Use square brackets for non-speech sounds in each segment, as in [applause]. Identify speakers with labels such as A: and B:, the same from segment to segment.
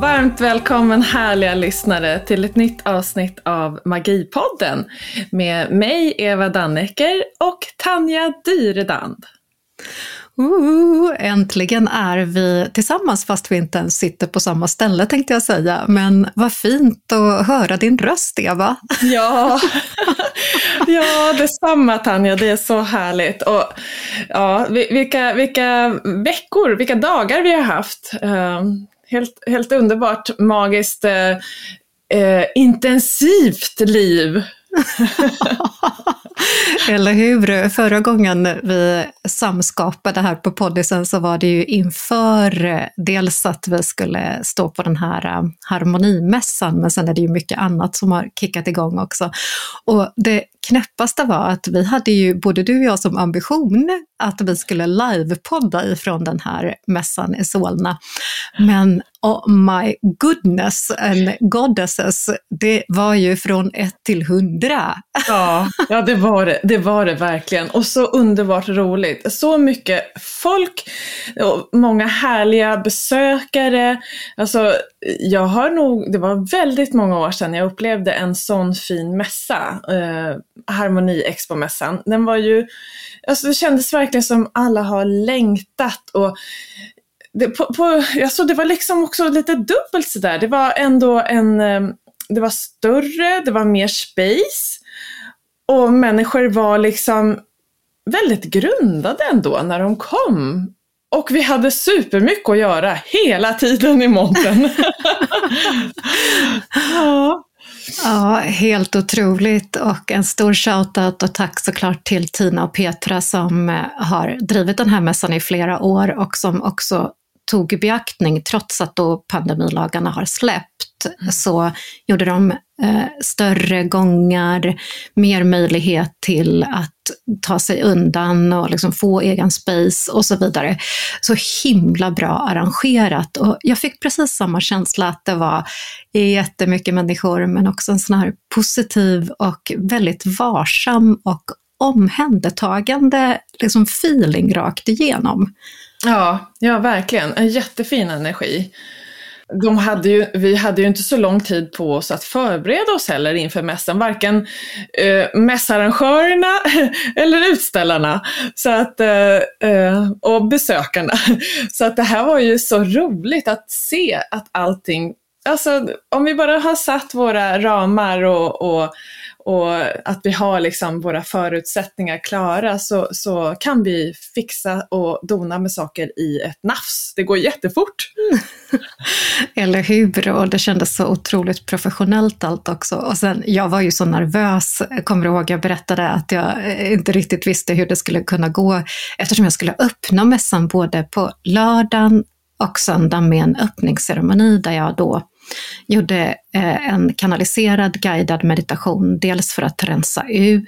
A: Varmt välkommen härliga lyssnare till ett nytt avsnitt av Magipodden med mig Eva Dannecker och Tanja Dyredand.
B: Uh, äntligen är vi tillsammans fast vi inte ens sitter på samma ställe tänkte jag säga. Men vad fint att höra din röst Eva.
A: Ja, [laughs] ja detsamma Tanja, det är så härligt. Och, ja, vilka, vilka veckor, vilka dagar vi har haft. Helt, helt underbart, magiskt, eh, eh, intensivt liv. [laughs]
B: Eller hur? Förra gången vi samskapade här på poddisen så var det ju inför eh, dels att vi skulle stå på den här eh, harmonimässan, men sen är det ju mycket annat som har kickat igång också. Och det knäppaste var att vi hade ju, både du och jag, som ambition att vi skulle livepodda ifrån den här mässan i Solna. Men oh my goodness and goddesses, det var ju från ett till hundra.
A: Ja, ja det, var det, det var det verkligen. Och så underbart roligt. Så mycket folk, och många härliga besökare. Alltså, jag har nog, det var väldigt många år sedan jag upplevde en sån fin mässa. Eh, Eh, Harmoni Expo-mässan. Den var ju, alltså det kändes verkligen som alla har längtat och det, på, på, alltså det var liksom också lite dubbelt sådär. Det var ändå en, eh, det var större, det var mer space och människor var liksom väldigt grundade ändå när de kom. Och vi hade supermycket att göra hela tiden i montern. [laughs] [laughs]
B: ja. Ja, helt otroligt och en stor shoutout och tack såklart till Tina och Petra som eh, har drivit den här mässan i flera år och som också tog i beaktning, trots att då pandemilagarna har släppt, mm. så gjorde de eh, större gångar, mer möjlighet till att ta sig undan och liksom få egen space och så vidare. Så himla bra arrangerat och jag fick precis samma känsla att det var jättemycket människor men också en sån här positiv och väldigt varsam och omhändertagande liksom feeling rakt igenom.
A: Ja, ja verkligen. En jättefin energi. De hade ju, vi hade ju inte så lång tid på oss att förbereda oss heller inför mässan, varken eh, mässarrangörerna [laughs] eller utställarna så att, eh, eh och besökarna. [laughs] Så att det här var ju så roligt att se att allting, alltså om vi bara har satt våra ramar och, och och att vi har liksom våra förutsättningar klara så, så kan vi fixa och dona med saker i ett nafs. Det går jättefort. Mm. [laughs]
B: Eller hur? Och det kändes så otroligt professionellt allt också. Och sen, jag var ju så nervös, kommer du ihåg, jag berättade att jag eh, inte riktigt visste hur det skulle kunna gå eftersom jag skulle öppna mässan både på lördagen och söndagen med en öppningsceremoni där jag då gjorde eh, en kanaliserad guidad meditation, dels för att rensa ut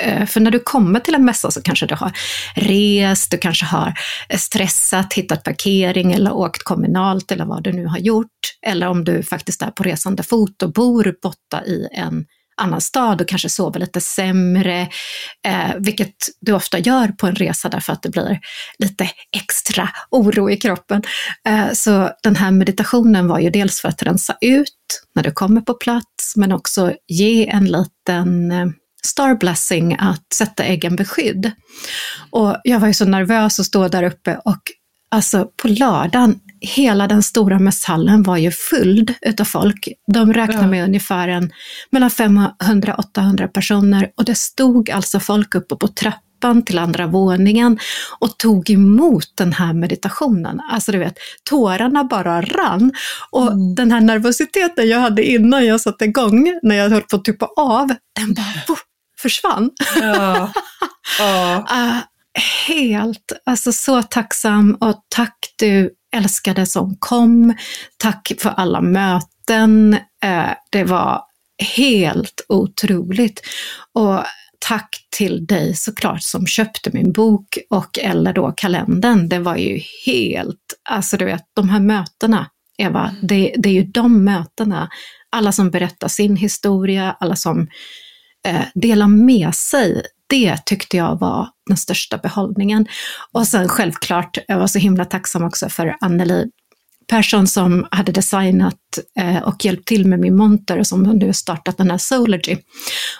B: eh, för när du kommer till en mässa så kanske du har rest, du kanske har stressat, hittat parkering eller åkt kommunalt eller vad du nu har gjort. Eller om du faktiskt är på resande fot och bor borta i en annan stad och kanske sover lite sämre, eh, vilket du ofta gör på en resa därför att det blir lite extra oro i kroppen. Eh, så den här meditationen var ju dels för att rensa ut när du kommer på plats, men också ge en liten eh, star blessing att sätta egen beskydd. Och jag var ju så nervös att stå där uppe och alltså på lördagen hela den stora mässhallen var ju fylld utav folk. De räknar med ungefär en, mellan 500 800 personer och det stod alltså folk uppe på trappan till andra våningen och tog emot den här meditationen. Alltså du vet, tårarna bara rann. Och mm. den här nervositeten jag hade innan jag satte igång, när jag höll på att tuppa av, den bara oh, försvann. Ja. [laughs] Ja. uh, helt, alltså så tacksam och tack du älskade som kom. Tack för alla möten. Eh, det var helt otroligt. Och tack till dig såklart som köpte min bok och eller då kalendern. Det var ju helt, alltså du vet de här mötena, Eva, mm. det, det är ju de mötena. Alla som berättar sin historia, alla som eh, delar med sig det tyckte jag var den största behållningen. Och sen självklart, jag var så himla tacksam också för Anneli Persson som hade designat eh, och hjälpt till med min monter och som nu startat den här Solargy.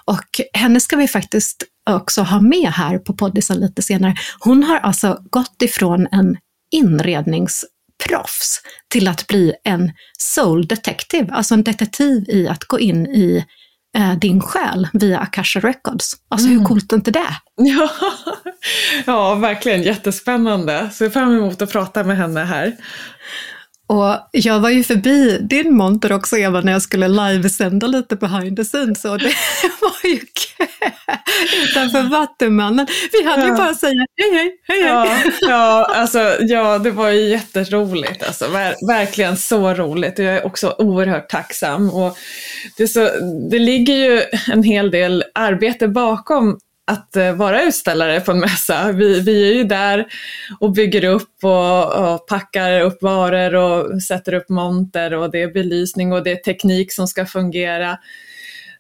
B: Och henne ska vi faktiskt också ha med här på poddisen lite senare. Hon har alltså gått ifrån en inredningsproffs till att bli en soul detective, alltså en detektiv i att gå in i eh, din själ via Akasha Records. Alltså mm. hur coolt är inte det? [laughs]
A: Ja, ja, verkligen jättespännande. Ser fram emot att prata med henne här.
B: Och jag var ju förbi din monter också Eva när jag skulle livesända lite behind the scenes och det [laughs] var ju kö utanför Vattumannen. Vi hade ja. ju bara säga hej hej, hej
A: ja, hej. Ja, alltså, ja, det var ju jätteroligt. Alltså, ver verkligen så roligt och jag är också oerhört tacksam. Och det, så, det ligger ju en hel del arbete bakom att eh, vara utställare på en mässa. Vi, vi är ju där och bygger upp och, och, packar upp varor och sätter upp monter och det är belysning och det är teknik som ska fungera.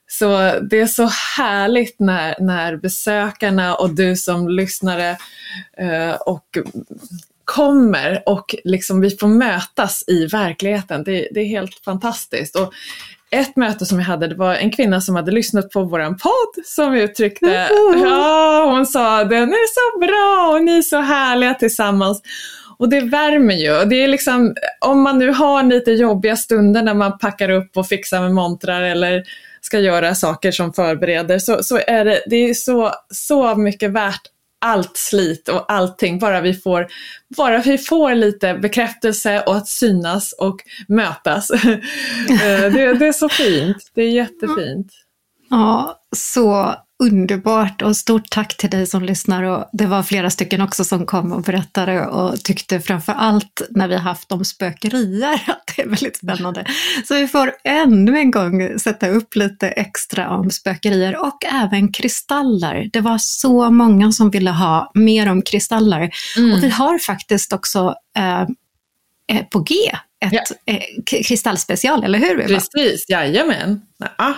A: Så det är så härligt när, när besökarna och du som lyssnare eh, och kommer och liksom vi får mötas i verkligheten. Det, det, är helt fantastiskt. Och ett möte som jag hade, det var en kvinna som hade lyssnat på våran podd som uttryckte, ja hon sa den är så bra och ni är så härliga tillsammans. Och det värmer ju. Det är liksom, om man nu har lite jobbiga stunder när man packar upp och fixar med montrar eller ska göra saker som förbereder så, så är det, det är så, så mycket värt allt slit och allting, bara vi får, bara vi får lite bekräftelse och att synas och mötas. [laughs] Eh, det, det, är så fint, det är jättefint.
B: Ja, så underbart och stort tack till dig som lyssnar. Och det var flera stycken också som kom och berättade och tyckte framför allt när vi haft om spökerier [laughs] att det är väldigt spännande. Så vi får ännu en gång sätta upp lite extra om spökerier och även kristaller. Det var så många som ville ha mer om kristaller. Mm. Och vi har faktiskt också eh, eh på G ett ja. eh, kristallspecial, eller hur?
A: Precis, jajamän. Ja.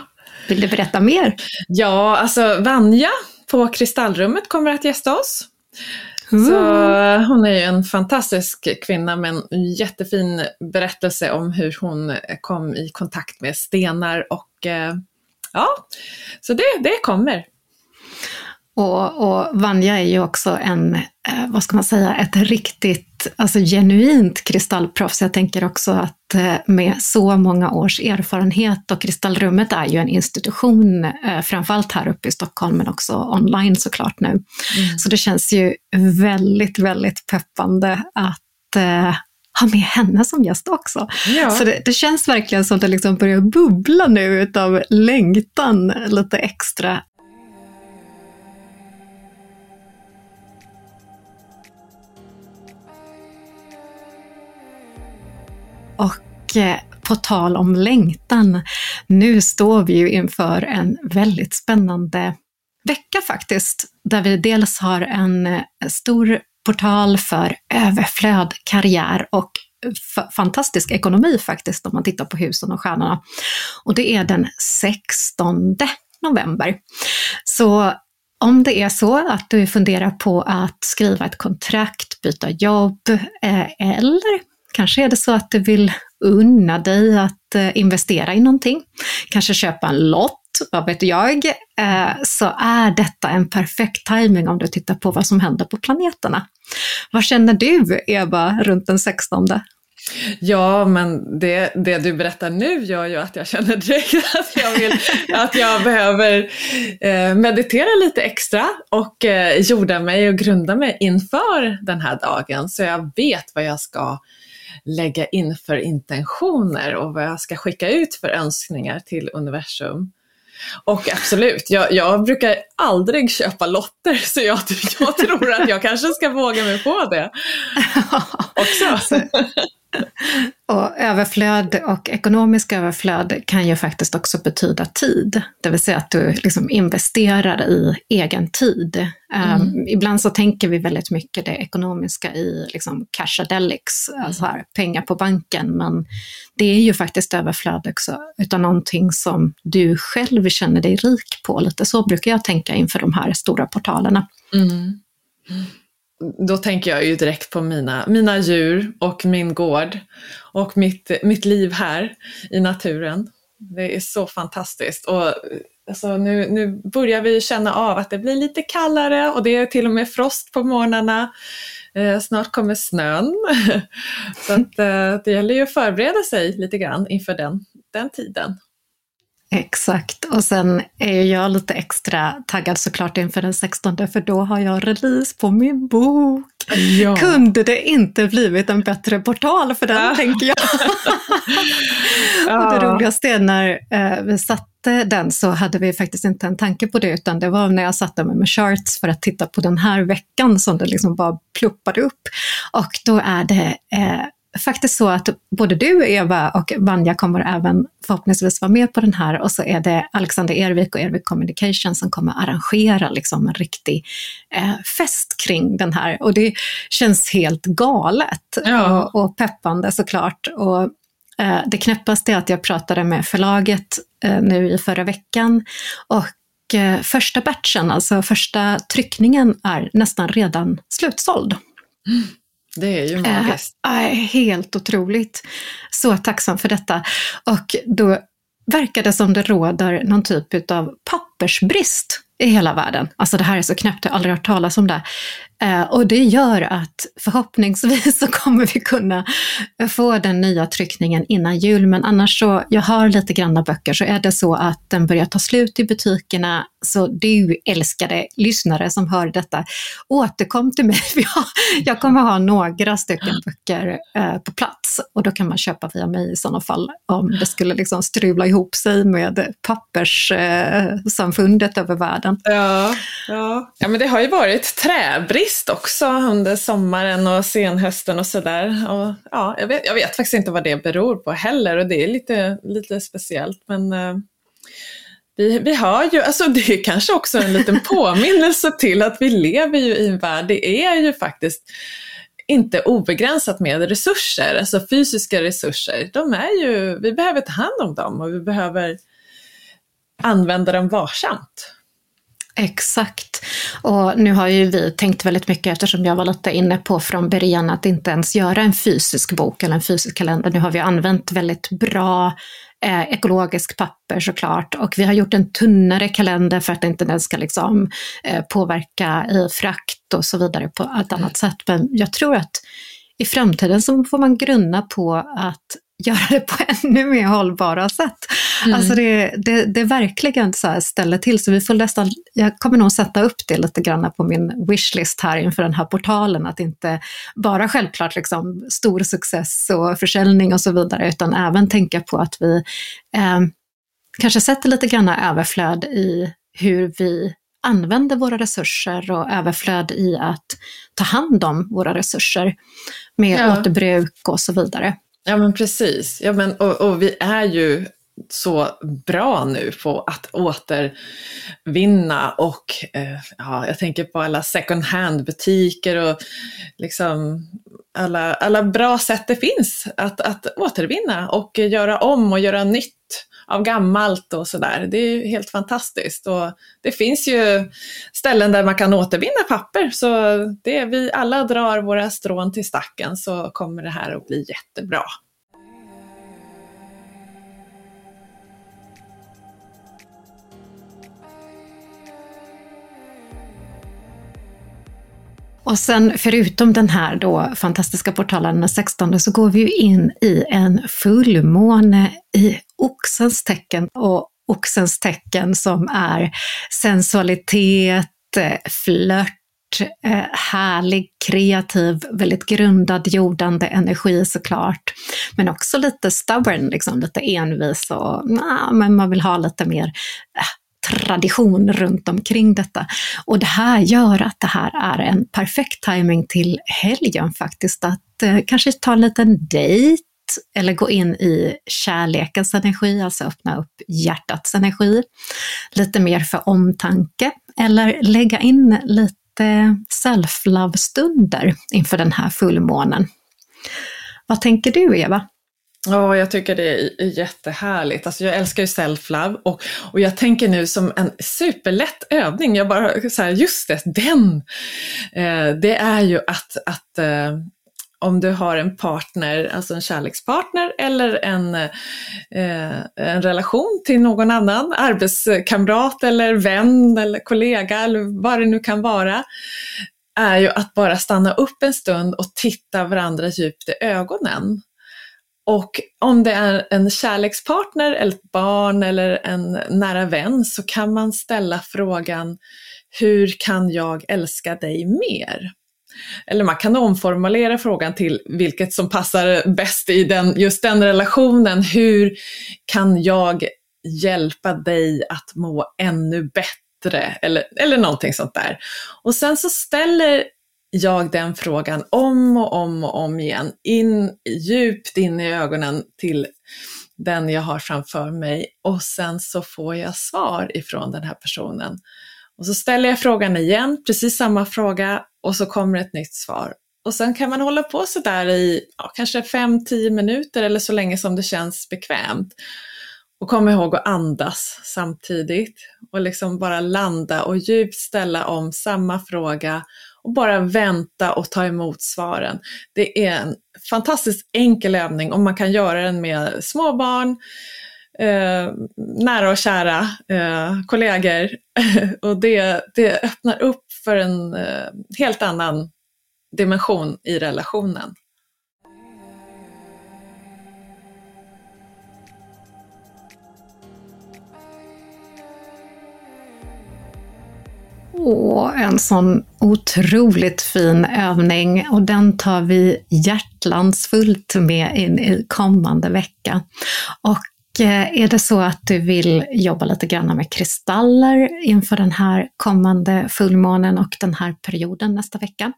B: Vill du berätta mer?
A: Ja, alltså Vanja på Kristallrummet kommer att gästa oss. Mm. Så hon är ju en fantastisk kvinna med en jättefin berättelse om hur hon kom i kontakt med stenar och eh, ja, så det, det kommer.
B: Och, och Vanja är ju också en, eh, vad ska man säga, ett riktigt, alltså genuint kristallproffs. Jag tänker också att eh, med så många års erfarenhet och Kristallrummet är ju en institution, eh, framförallt här uppe i Stockholm men också online såklart nu. Mm. Så det känns ju väldigt, väldigt peppande att ha med henne som gäst också. Ja. Så det, det, känns verkligen som att det liksom börjar bubbla nu utav längtan lite extra Och eh, på tal om längtan, nu står vi ju inför en väldigt spännande vecka faktiskt, där vi dels har en eh, stor portal för överflöd, karriär och fantastisk ekonomi faktiskt om man tittar på husen och stjärnorna. Och det är den 16 november. Så om det är så att du funderar på att skriva ett kontrakt, byta jobb eh, eller Kanske är det så att du vill unna dig att eh, investera i någonting, kanske köpa en lott, vad vet jag, eh, så är detta en perfekt timing om du tittar på vad som händer på planeterna. Vad känner du, Eva, runt den 16?
A: Ja, men det, det du berättar nu gör ju att jag känner direkt [laughs] att jag, vill, att jag behöver eh, meditera lite extra och eh, jorda mig och grunda mig inför den här dagen så jag vet vad jag ska lägga in för intentioner och vad jag ska skicka ut för önskningar till universum. Och absolut, jag, jag brukar aldrig köpa lotter så jag, [laughs] jag tror att jag kanske ska våga mig på det [laughs] också. [laughs]
B: Och överflöd och ekonomisk överflöd kan ju faktiskt också betyda tid, det vill säga att du liksom investerar i egen tid. Mm. Um, ibland så tänker vi väldigt mycket det ekonomiska i liksom cashadelics, mm. alltså här, pengar på banken, men det är ju faktiskt överflöd också, utan någonting som du själv känner dig rik på. Lite så brukar jag tänka inför de här stora portalerna. Mm
A: då tänker jag ju direkt på mina, mina djur och min gård och mitt, mitt liv här i naturen. Det är så fantastiskt. Och alltså, nu, nu börjar vi känna av att det blir lite kallare och det är till och med frost på morgnarna. Eh, snart kommer snön. [laughs] så att, eh, det gäller ju att förbereda sig lite grann inför den, den tiden.
B: Exakt, och sen är jag lite extra taggad såklart inför den 16 för då har jag release på min bok. Ja. Kunde det inte blivit en bättre portal för den, ja. tänker jag. [laughs] ja. och det roligaste är när eh, vi satte den så hade vi faktiskt inte en tanke på det, utan det var när jag satte mig med charts för att titta på den här veckan som det liksom bara pluppade upp. Och då är det eh, faktiskt så att både du, Eva och Vanja kommer även förhoppningsvis vara med på den här och så är det Alexander Ervik och Ervik Communication som kommer arrangera liksom en riktig eh, fest kring den här. Och det känns helt galet ja. och, och, peppande såklart. Och, eh, det knäppaste är att jag pratade med förlaget eh, nu i förra veckan och eh, första batchen, alltså första tryckningen är nästan redan slutsåld.
A: Mm. Det är ju magiskt.
B: Äh, helt otroligt. Så tacksam för detta. Och då verkar det som det råder någon typ av pappersbrist i hela världen. Alltså det här är så knäppt, jag har aldrig hört talas om det. Eh, och det gör att förhoppningsvis så kommer vi kunna få den nya tryckningen innan jul. Men annars så, jag har lite granna böcker, så är det så att den börjar ta slut i butikerna. Så du älskade lyssnare som hör detta, återkom till mig. [laughs] Jag kommer ha några stycken böcker eh, på plats och då kan man köpa via mig i sådana fall om det skulle liksom strula ihop sig med pappers eh, papperssamfundet över världen.
A: Ja, ja. ja, men det har ju varit träbrist brist också under sommaren och senhösten och sådär. ja, jag, vet, jag vet faktiskt inte vad det beror på heller och det är lite, lite speciellt. Men uh, vi, vi har ju, alltså det är kanske också en liten [laughs] påminnelse till att vi lever ju i en värld, det är ju faktiskt inte obegränsat med resurser, alltså fysiska resurser. De är ju, vi behöver ta hand om dem och vi behöver använda dem varsamt.
B: Exakt. Och nu har ju vi tänkt väldigt mycket, eftersom jag var lite inne på från början, att inte ens göra en fysisk bok eller en fysisk kalender. Nu har vi använt väldigt bra eh, ekologisk papper såklart och vi har gjort en tunnare kalender för att inte den ska liksom, eh, påverka i frakt och så vidare på ett annat sätt. Men jag tror att i framtiden så får man grunna på att göra det på [laughs] ännu mer hållbara sätt. Mm. Alltså det, det, det verkligen så här ställer till så vi får nästan, jag kommer nog sätta upp det lite grann på min wishlist här inför den här portalen, att inte bara självklart liksom stor success och försäljning och så vidare, utan även tänka på att vi eh, kanske sätter lite grann överflöd i hur vi använder våra resurser och överflöd i att ta hand om våra resurser med ja. återbruk och så vidare.
A: Ja men precis, ja, men, och, och vi är ju så bra nu på att återvinna och eh, ja, jag tänker på alla second hand butiker och liksom alla, alla bra sätt det finns att, att återvinna och göra om och göra nytt av gammalt och sådär. Det är ju helt fantastiskt. Och det finns ju ställen där man kan återvinna papper, så det vi alla drar våra strån till stacken så kommer det här att bli jättebra.
B: Och sen förutom den här då fantastiska portalen den 16 så går vi ju in i en fullmåne i oxens tecken och oxens tecken som är sensualitet, eh, flört, eh, härlig, kreativ, väldigt grundad, jordande energi såklart. Men också lite stubborn, liksom, lite envis och nah, men man vill ha lite mer eh, tradition runt omkring detta. Och det här gör att det här är en perfekt timing till helgen faktiskt, att eh, kanske ta en liten dejt eller gå in i kärlekens energi, alltså öppna upp hjärtats energi. Lite mer för omtanke eller lägga in lite self-love-stunder inför den här fullmånen. Vad tänker du Eva?
A: Ja, jag tycker det är jättehärligt. Alltså jag älskar ju self-love och, och jag tänker nu som en superlätt övning, jag bara så här, just det, den! Eh, det är ju att, att eh, om du har en partner, alltså en kärlekspartner eller en, eh, en relation till någon annan, arbetskamrat eller vän eller kollega eller vad det nu kan vara, är ju att bara stanna upp en stund och titta varandra djupt i ögonen. Och om det är en kärlekspartner, eller ett barn eller en nära vän så kan man ställa frågan Hur kan jag älska dig mer? Eller man kan omformulera frågan till vilket som passar bäst i den, just den relationen. Hur kan jag hjälpa dig att må ännu bättre? Eller, eller någonting sånt där. Och sen så ställer jag den frågan om och om och om igen, in, djupt in i ögonen till den jag har framför mig och sen så får jag svar ifrån den här personen. Och så ställer jag frågan igen, precis samma fråga och så kommer ett nytt svar. Och sen kan man hålla på sådär i ja, kanske 5-10 minuter eller så länge som det känns bekvämt. Och kom ihåg att andas samtidigt och liksom bara landa och djupt ställa om samma fråga och bara vänta och ta emot svaren. Det är en fantastiskt enkel övning och man kan göra den med småbarn, eh, nära och kära eh, kollegor [laughs] och det, det öppnar upp för en eh, helt annan dimension i relationen.
B: Åh, en sån otroligt fin övning och den tar vi hjärtlandsfullt med in i kommande vecka. Och eh, är det så att du vill jobba lite grann med kristaller inför den här kommande fullmånen och den här perioden nästa vecka,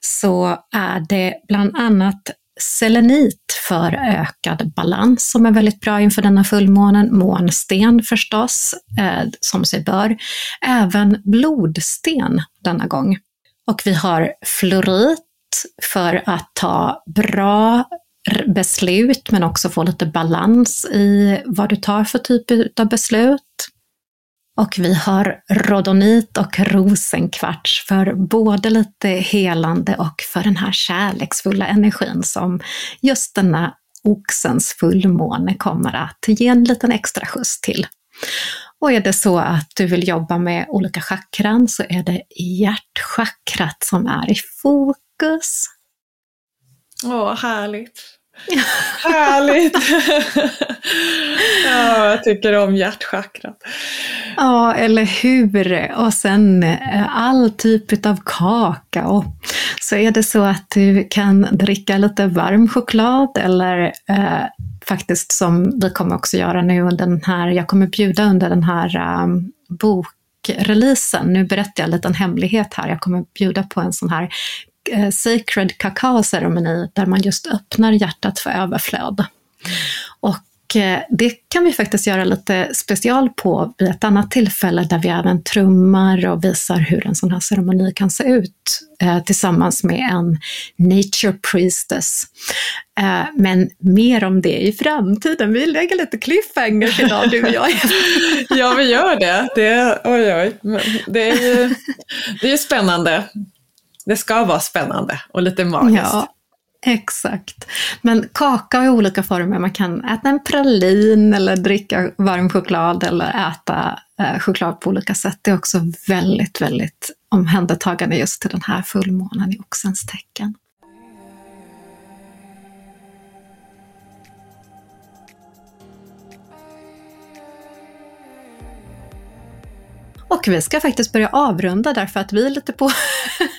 B: så är det bland annat selenit för ökad balans som är väldigt bra inför denna fullmånen. Månsten förstås, eh, som sig bör. Även blodsten denna gång. Och vi har fluorit för att ta bra beslut men också få lite balans i vad du tar för typ av beslut. Och vi har rodonit och rosenkvarts för både lite helande och för den här kärleksfulla energin som just denna oxens fullmåne kommer att ge en liten extra skjuts till. Och är det så att du vill jobba med olika chakran så är det hjärtchakrat som är i fokus.
A: Åh, härligt! [laughs] Härligt! [laughs] ja, jag tycker om hjärtchakrat.
B: Ja, eller hur? Och sen eh, all typ av kakao. Så är det så att du kan dricka lite varm choklad eller eh, faktiskt som vi kommer också göra nu under den här, jag kommer bjuda under den här um, bokreleasen. Nu berättar jag en liten hemlighet här. Jag kommer bjuda på en sån här eh, sacred kakaoceremoni där man just öppnar hjärtat för överflöd. Och eh, det kan vi faktiskt göra lite special på vid ett annat tillfälle där vi även trummar och visar hur en sån här ceremoni kan se ut eh, tillsammans med en nature priestess. Eh, men mer om det i framtiden. Vi lägger lite cliffhangers idag du och jag. [laughs]
A: ja, vi gör det. det oj, oj. Det är ju det är spännande det ska vara spännande och lite magiskt.
B: Ja, exakt. Men kakao i olika former, man kan äta en pralin eller dricka varm choklad eller äta eh, choklad på olika sätt. Det är också väldigt, väldigt omhändertagande just till den här fullmånen i oxens tecken. Och vi ska faktiskt börja avrunda därför att vi är lite på [laughs]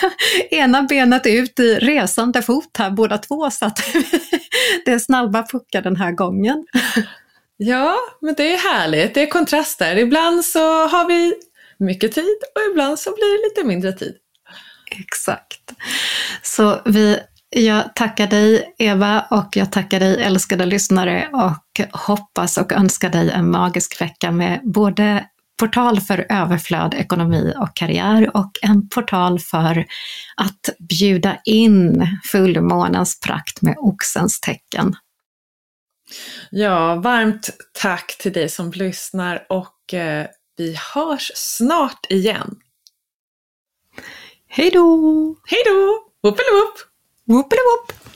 B: [laughs] ena benet ut i resande fot här båda två så att [laughs] det är snabba puckar den här gången. [laughs]
A: Ja, men det är härligt. Det är kontraster. Ibland så har vi mycket tid och ibland så blir det lite mindre tid.
B: Exakt. Så vi, jag tackar dig Eva och jag tackar dig älskade lyssnare och hoppas och önskar dig en magisk vecka med både portal för överflöd, ekonomi och karriär och en portal för att bjuda in fullmånens prakt med oxens tecken.
A: Ja, varmt tack till dig som lyssnar och eh, vi hörs snart igen.
B: Hej då!
A: Hej då! Whoopelwoop!
B: Whoopelwoop!